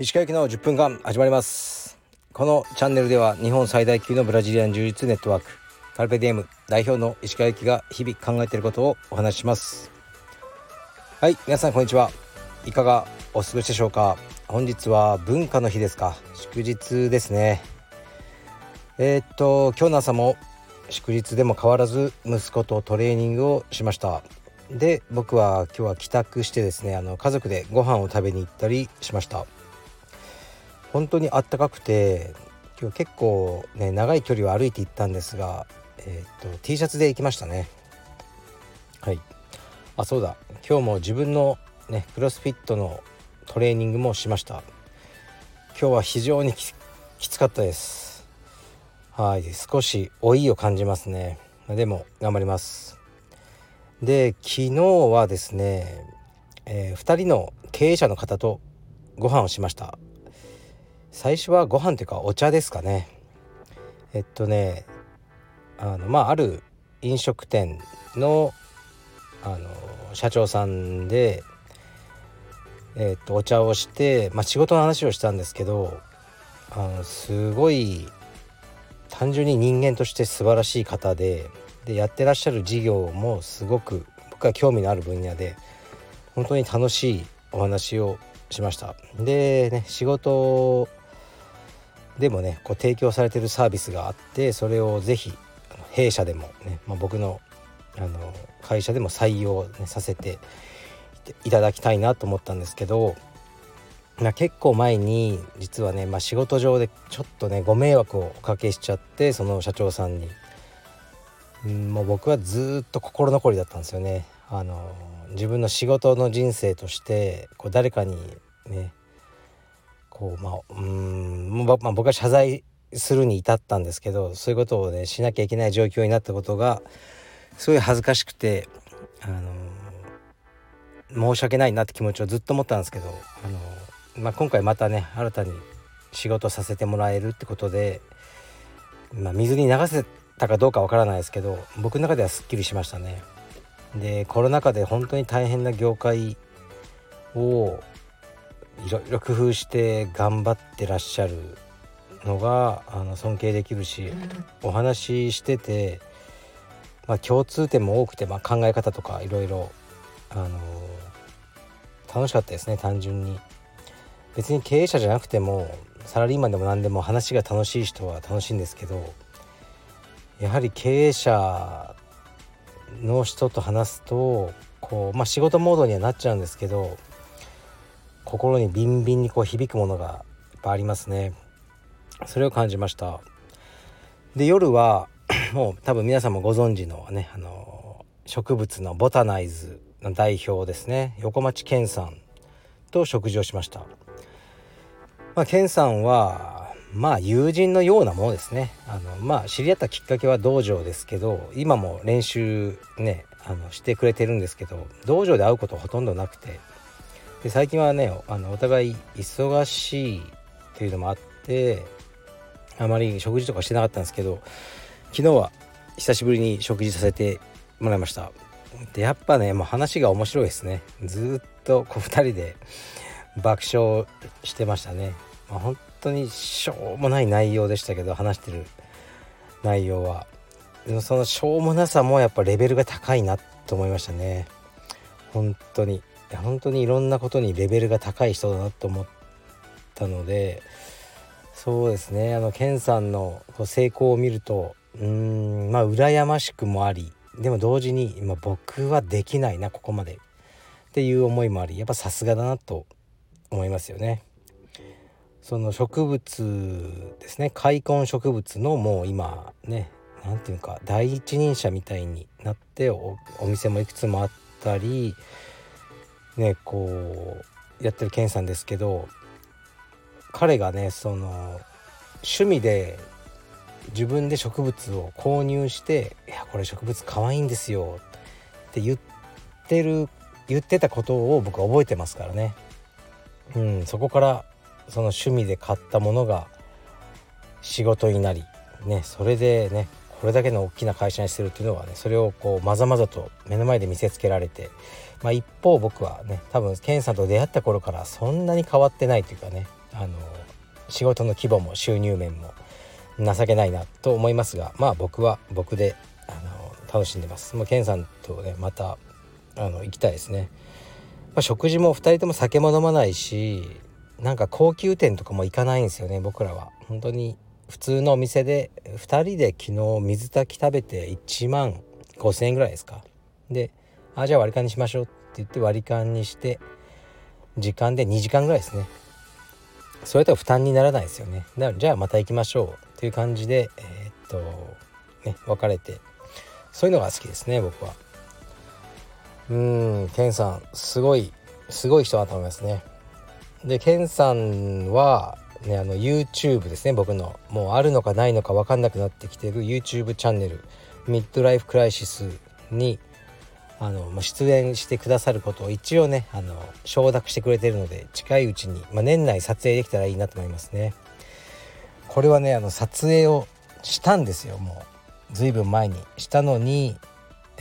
石川行きの10分間始まります。このチャンネルでは日本最大級のブラジリアン柔術ネットワークカルペディエム代表の石川行きが日々考えていることをお話しします。はい皆さんこんにちは。いかがお過ごしでしょうか？本日は文化の日ですか？祝日ですね。えー、っと今日の朝も祝日でも変わらず息子とトレーニングをしました。で僕は今日は帰宅してですねあの家族でご飯を食べに行ったりしました。本当にあったかくて今日結構ね長い距離を歩いて行ったんですが、えー、と T シャツで行きましたね。はい。あそうだ。今日も自分のねクロスフィットのトレーニングもしました。今日は非常にきつかったです。はい少し老いを感じますね。でも頑張ります。で昨日はですね、えー、2人の経営者の方とご飯をしました。最初はご飯というかお茶ですかね。えっとねあのまあある飲食店のあの社長さんで、えっと、お茶をして、まあ、仕事の話をしたんですけどあのすごい単純に人間として素晴らしい方ででやってらっしゃる事業もすごく僕は興味のある分野で本当に楽しいお話をしました。でね仕事でもねこう提供されてるサービスがあってそれをぜひ弊社でもね、まあ、僕のあの会社でも採用、させていただきたいなと思ったんですけど、まあ、結構前に実はね、まあ、仕事上でちょっとねご迷惑をおかけしちゃってその社長さんに、ん、もう僕はずっと心残りだったんですよね。あの自分の仕事の人生としてこう誰かにねこうまあうんまあ僕は謝罪するに至ったんですけどそういうことをねしなきゃいけない状況になったことがすごい恥ずかしくてあの申し訳ないなって気持ちをずっと思ったんですけどあの、まあ、今回またね新たに仕事させてもらえるってことで、まあ、水に流せたかどうかわからないですけど僕の中ではすっきりしましたね。でコロナ禍で本当に大変な業界をいろいろ工夫して頑張ってらっしゃるのがあの尊敬できるし、お話ししてて、まあ、共通点も多くて、まあ、考え方とかいろいろ、楽しかったですね単純に。別に経営者じゃなくてもサラリーマンでも何でも話が楽しい人は楽しいんですけどやはり経営者の人と話すとこう、まあ、仕事モードにはなっちゃうんですけど心にビンビンにこう響くものがやっぱいありますね。それを感じました。で夜は もう多分皆さんもご存知のねあの植物のボタナイズの代表ですね。横町健さんと食事をしました。まあ健さんはまあ友人のようなものですね。あのまあ知り合ったきっかけは道場ですけど今も練習ねあのしてくれてるんですけど道場で会うことほとんどなくて。で最近はねあのお互い忙しいっていうのもあってあまり食事とかしてなかったんですけど昨日は久しぶりに食事させてもらいました。でやっぱねもう話が面白いですね。ずっとこう2人で爆笑してましたね、まあ、本当にしょうもない内容でしたけど話してる内容は。でもそのしょうもなさもやっぱレベルが高いなと思いましたね。本当に。や本当にいろんなことにレベルが高い人だなと思ったのでそうですね。あのケンさんの成功を見るとうんまあ羨ましくもありでも同時に今僕はできないなここまで。っていう思いもありやっぱさすがだなと思いますよね。その植物ですね開墾植物のもう今ね何て言うか第一人者みたいになってお店もいくつもあったりねこうやってるケンさんですけど彼がねその趣味で自分で植物を購入して「いやこれ植物かわいいんですよ」って言ってる言ってたことを僕は覚えてますからね。うん、そこからその趣味で買ったものが仕事になりねそれでねこれだけの大きな会社にするっていうのはねそれをこうまざまざと目の前で見せつけられて、まあ、一方僕はね多分ケンさんと出会った頃からそんなに変わってないというかねあの仕事の規模も収入面も情けないなと思いますがまあ僕は僕であの楽しんでます。もうケンさんとねまたあの行きたいですね、あ、食事も2人とも酒も飲まないしなんか高級店とかも行かないんですよね僕らは。本当に普通のお店で2人で昨日水炊き食べて1万5,000円ぐらいですか。であじゃあ割り勘にしましょうって言って割り勘にして時間で2時間ぐらいですね。それとは負担にならないですよね。だからじゃあまた行きましょうっていう感じでえー、っとね別れて。そういうのが好きですね僕は。うんケンさんすごいすごい人だと思いますね。でケンさんはねあの YouTube ですね僕の。もうあるのかないのか分かんなくなってきてる YouTube チャンネルミッドライフクライシスにあの出演してくださることを一応ねあの承諾してくれてるので近いうちに、まあ、年内撮影できたらいいなと思いますね。これはねあの撮影をしたんですよもう。ずいぶん前に。したのに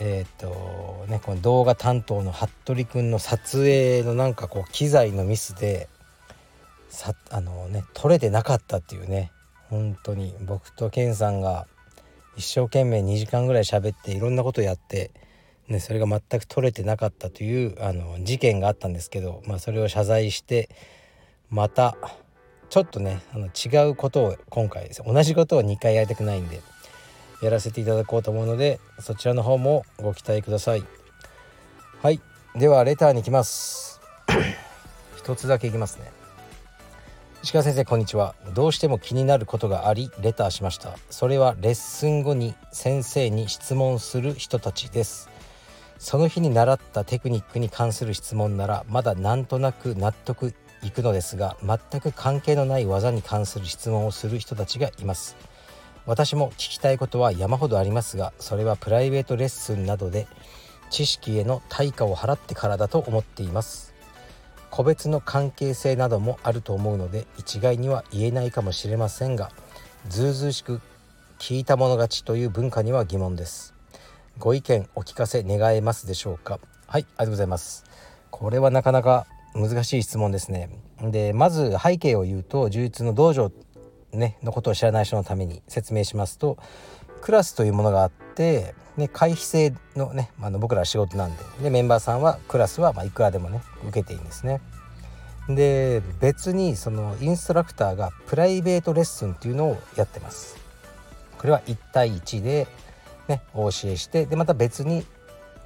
えっ、ー、とねこの動画担当の服部君の撮影のなんかこう機材のミスでさあのね撮れてなかったっていうね。本当に僕とケンさんが一生懸命2時間ぐらい喋っていろんなことやってね、それが全く取れてなかったというあの事件があったんですけど、まあ、それを謝罪してまたちょっとねあの違うことを今回同じことを2回やりたくないんでやらせていただこうと思うのでそちらの方もご期待ください。はい。ではレターに行きます。一つだけいきますね。石川先生こんにちは。どうしても気になることがありレターしました。それはレッスン後に先生に質問する人たちです。その日に習ったテクニックに関する質問ならまだなんとなく納得いくのですが全く関係のない技に関する質問をする人たちがいます。私も聞きたいことは山ほどありますがそれはプライベートレッスンなどで知識への対価を払ってからだと思っています。個別の関係性などもあると思うので一概には言えないかもしれませんがずうずうしく聞いたもの勝ちという文化には疑問です。ご意見お聞かせ願えますでしょうか？はいありがとうございます。これはなかなか難しい質問ですね。でまず背景を言うと充実の道場ねのことを知らない人のために説明しますとクラスというものがあって、ね、回避制のね、あの僕ら仕事なんででメンバーさんはクラスはまいくらでもね受けていいんですね。で別にそのインストラクターがプライベートレッスンっていうのをやってます。これは1対1でね、お教えしてでまた別に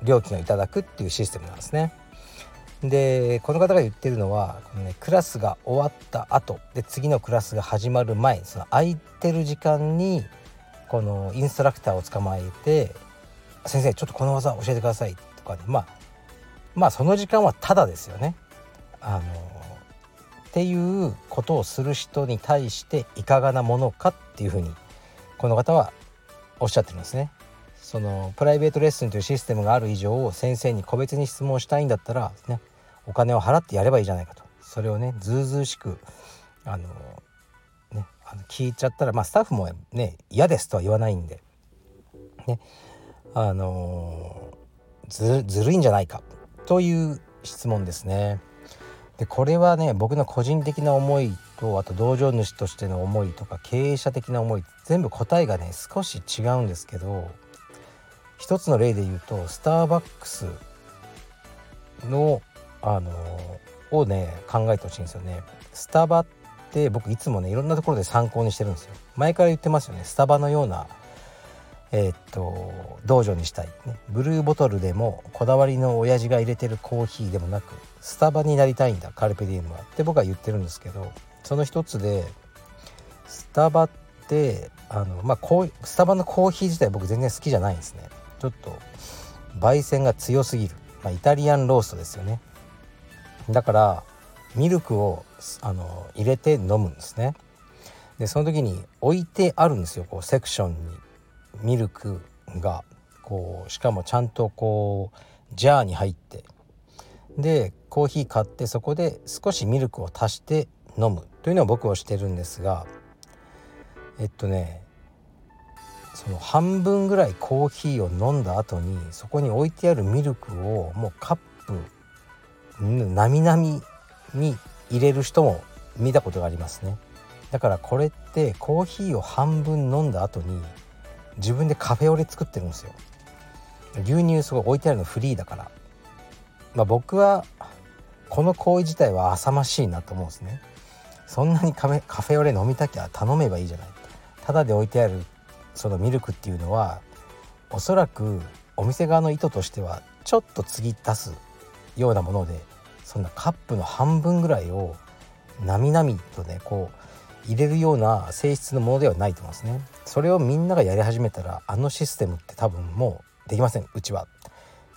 料金をいただくっていうシステムなんですね。でこの方が言ってるのはこの、ね、クラスが終わった後で次のクラスが始まる前その空いてる時間にこのインストラクターを捕まえて「先生ちょっとこの技教えてください」とかねまあまあその時間はただですよね。あのっていうことをする人に対していかがなものかっていうふうにこの方はおっしゃってるんですね。そのプライベートレッスンというシステムがある以上先生に個別に質問したいんだったらねお金を払ってやればいいじゃないかと。それをねずうずうしくあのねあの聞いちゃったらまあスタッフもね嫌ですとは言わないんで。ねあのずずるいんじゃないか。という質問ですね。でこれはね僕の個人的な思いとあと道場主としての思いとか経営者的な思い全部答えがね少し違うんですけど一つの例で言うとスターバックスのあのをね考えてほしいんですよね。スタバって僕いつもねいろんなところで参考にしてるんですよ。前から言ってますよね。スタバのようなえー、っと道場にしたい、ね、ブルーボトルでもこだわりの親父が入れてるコーヒーでもなくスタバになりたいんだ。カルペディウムはって僕は言ってるんですけどその一つでスタバってあのまあスタバのコーヒー自体僕全然好きじゃないんですね。ちょっと焙煎が強すぎる、まあ、イタリアンローストですよね。だからミルクをあの入れて飲むんですね。でその時に置いてあるんですよこうセクションに。ミルクがこうしかもちゃんとこうジャーに入って。でコーヒー買ってそこで少しミルクを足して飲む。というのを僕はしてるんですがえっとねその半分ぐらいコーヒーを飲んだ後にそこに置いてあるミルクをもうカップなみなみに入れる人も見たことがありますね。だからこれってコーヒーを半分飲んだ後に自分でカフェオレ作ってるんですよ。牛乳すごい置いてあるのフリーだから。まあ僕はこの行為自体は浅ましいなと思うんですね。そんなにカフェオレ飲みたきゃ頼めばいいじゃない。ただで置いてあるそのミルクっていうのはおそらくお店側の意図としてはちょっと継ぎ足すようなものでそんなカップの半分ぐらいをなみなみとねこう入れるような性質のものではないと思いますね。それをみんながやり始めたらあのシステムって多分もうできません。うちは。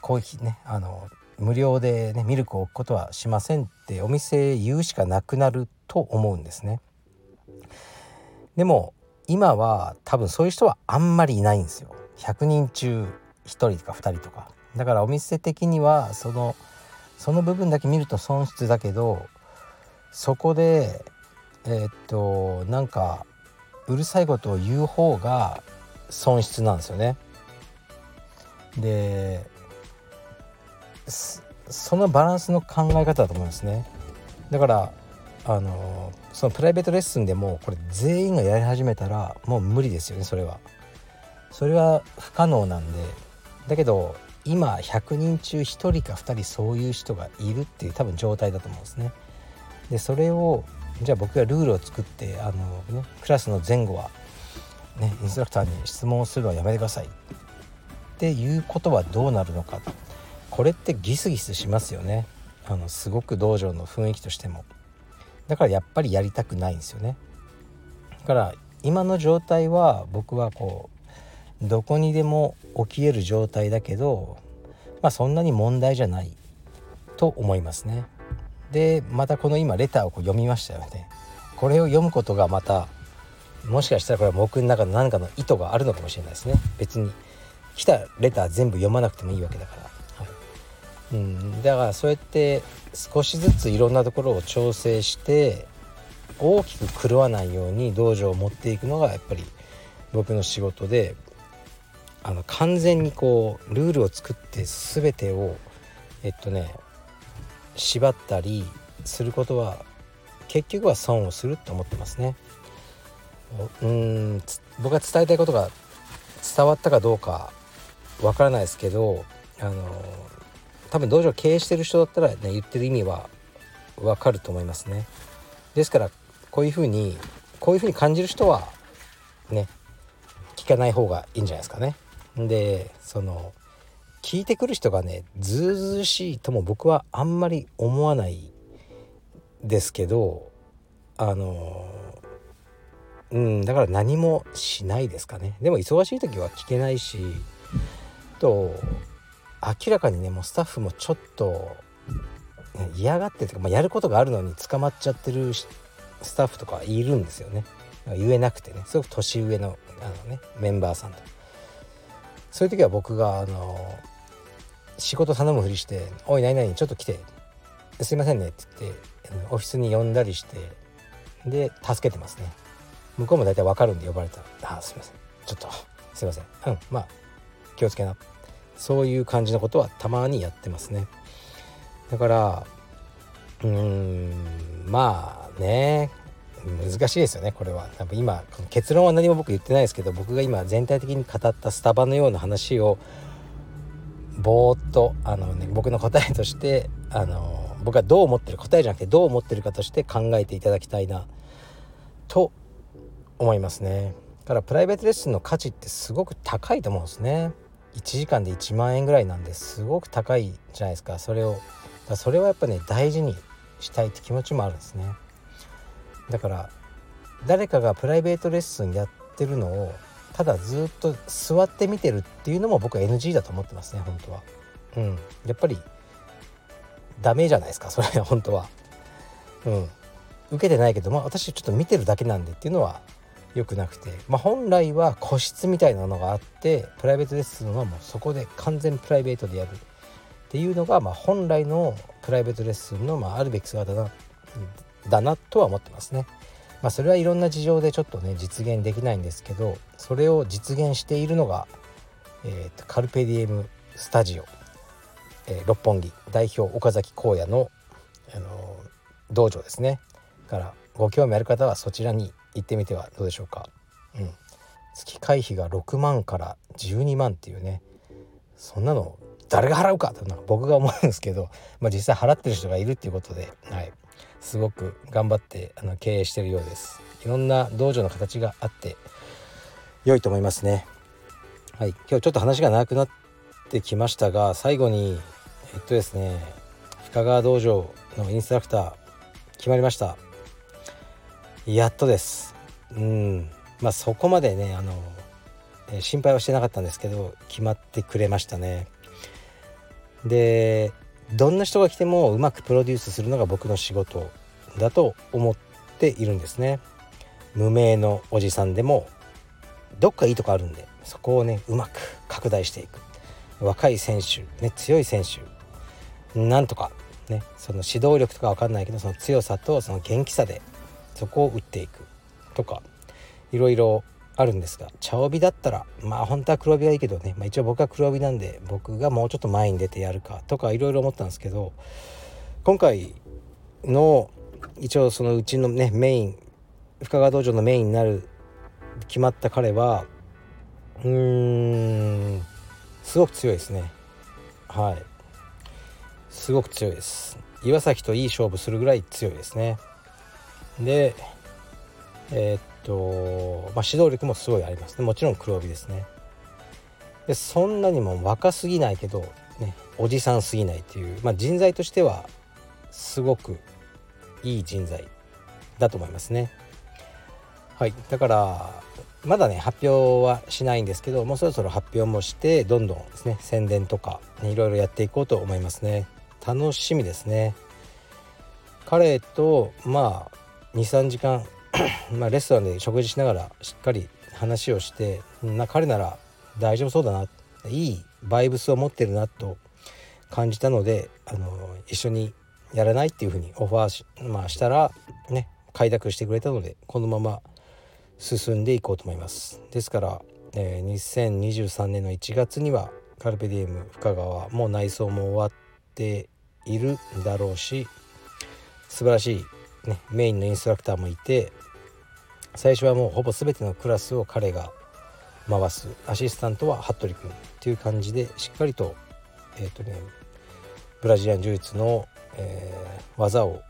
コーヒーねあの無料でねミルクを置くことはしませんってお店言うしかなくなると思うんですね。でも今は多分そういう人はあんまりいないんですよ。100人中1人とか2人とか。だからお店的にはそのその部分だけ見ると損失だけどそこでえー、っとなんかうるさいことを言う方が損失なんですよね。でそのバランスの考え方だと思いますね。だからあのそのプライベートレッスンでもこれ全員がやり始めたらもう無理ですよねそれは。それは不可能なんで。だけど今100人中1人か2人そういう人がいるっていう多分状態だと思うんですね。でそれをじゃあ僕がルールを作ってあの、ね、クラスの前後は、ね、インストラクターに質問をするのはやめてください。っていうことはどうなるのか。これってギスギスしますよね。あのすごく道場の雰囲気としても。だからやっぱりやりたくないんですよね。だから今の状態は僕はこうどこにでも起きえる状態だけどまあそんなに問題じゃないと思いますね。でまたこの今レターをこう読みましたよね。これを読むことがまたもしかしたらこれは僕の中の何かの意図があるのかもしれないですね。別に来たレター全部読まなくてもいいわけだから、うんだからそうやって少しずついろんなところを調整して大きく狂わないように道場を持っていくのがやっぱり僕の仕事であの完全にこうルールを作って全てをえっとね縛ったりすることは結局は損をするって思ってますね。うん僕が伝えたいことが伝わったかどうかわからないですけどあの多分道場経営してる人だったらね言ってる意味はわかると思いますね。ですからこういうふうにこういうふうに感じる人はね聞かない方がいいんじゃないですかね。でその聞いてくる人がねずうずうしいとも僕はあんまり思わないですけどあのうんだから何もしないですかね。でも忙しい時は聞けないしと明らかにねもうスタッフもちょっと嫌がってとか、まあ、やることがあるのに捕まっちゃってるスタッフとかいるんですよね。言えなくてね。すごく年上のあの、ね、メンバーさんと。そういう時は僕があの仕事頼むふりして「おい何々ちょっと来てすいませんね」って言ってオフィスに呼んだりしてで助けてますね。向こうも大体分かるんで呼ばれたら「あすいません。ちょっとすいません。うんまあ気をつけな」そういう感じのことはたまにやってますね。だからうーんまあね。難しいですよねこれは多分今結論は何も僕言ってないですけど僕が今全体的に語ったスタバのような話をぼーっとあの、ね、僕の答えとしてあの僕はどう思ってる答えじゃなくてどう思ってるかとして考えていただきたいなと思いますね。だからプライベートレッスンの価値ってすごく高いと思うんですね。1時間で1万円ぐらいなんですごく高いじゃないですかそれをそれはやっぱね大事にしたいって気持ちもあるんですね。だから誰かがプライベートレッスンやってるのをただずっと座って見てるっていうのも僕は NG だと思ってますね本当は。うん、やっぱりダメじゃないですかそれは本当は。うん、受けてないけど、まあ、私ちょっと見てるだけなんでっていうのは良くなくて、まあ、本来は個室みたいなのがあってプライベートレッスンはもうそこで完全プライベートでやるっていうのが、まあ、本来のプライベートレッスンの、まあ、あるべき姿だだなとは思ってますね。まあ、それはいろんな事情でちょっとね実現できないんですけどそれを実現しているのが、えーと、カルペディエムスタジオ、えー、六本木代表岡崎荒野の、あのー、道場ですねからご興味ある方はそちらに行ってみてはどうでしょうか。うん、月会費が6万から12万っていうねそんなの誰が払うかと僕が思うんですけど、まあ、実際払ってる人がいるっていうことで、はい、すごく頑張ってあの経営してるようです。いろんな道場の形があって良いと思いますね。はい。今日ちょっと話が長くなってきましたが最後にえっとですね深川道場のインストラクター決まりました。やっとです。うん。まあそこまでねあの心配はしてなかったんですけど決まってくれましたね。でどんな人が来てもうまくプロデュースするのが僕の仕事だと思っているんですね。無名のおじさんでもどっかいいとこあるんでそこをねうまく拡大していく。若い選手、ね、強い選手なんとかねその指導力とか分かんないけどその強さとその元気さでそこを打っていくとかいろいろあるんですが茶帯だったらまあ本当は黒帯がいいけどね、まあ、一応僕は黒帯なんで僕がもうちょっと前に出てやるかとかいろいろ思ったんですけど今回の一応そのうちのねメイン深川道場のメインになる決まった彼はうーんすごく強いですね。はい。すごく強いです。岩崎といい勝負するぐらい強いですね。でえー、っと、まあ、指導力もすごいあります。ねもちろん黒帯ですね。でそんなにも若すぎないけど、ね、おじさんすぎないっていう、まあ、人材としてはすごくいい人材だと思いますね。はい。だからまだね発表はしないんですけどもうそろそろ発表もしてどんどんですね宣伝とか、ね、いろいろやっていこうと思いますね。楽しみですね。彼とまあ23時間まレストランで食事しながらしっかり話をしてな彼なら大丈夫そうだないいバイブスを持ってるなと感じたのであの一緒にやらないっていうふうにオファーし,、まあ、したらね快諾してくれたのでこのまま進んでいこうと思います。ですから、えー、2023年の1月にはカルペディエム深川も内装も終わっているだろうし素晴らしいね、メインのインストラクターもいて最初はもうほぼ全てのクラスを彼が回す。アシスタントは服部君っていう感じでしっかりと,、えーとね、ブラジリアン柔術の、えー、技を、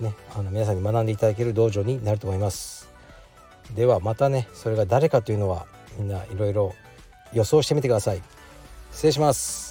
ね、あの皆さんに学んでいただける道場になると思います。ではまたねそれが誰かというのはみんないろいろ予想してみてください。失礼します。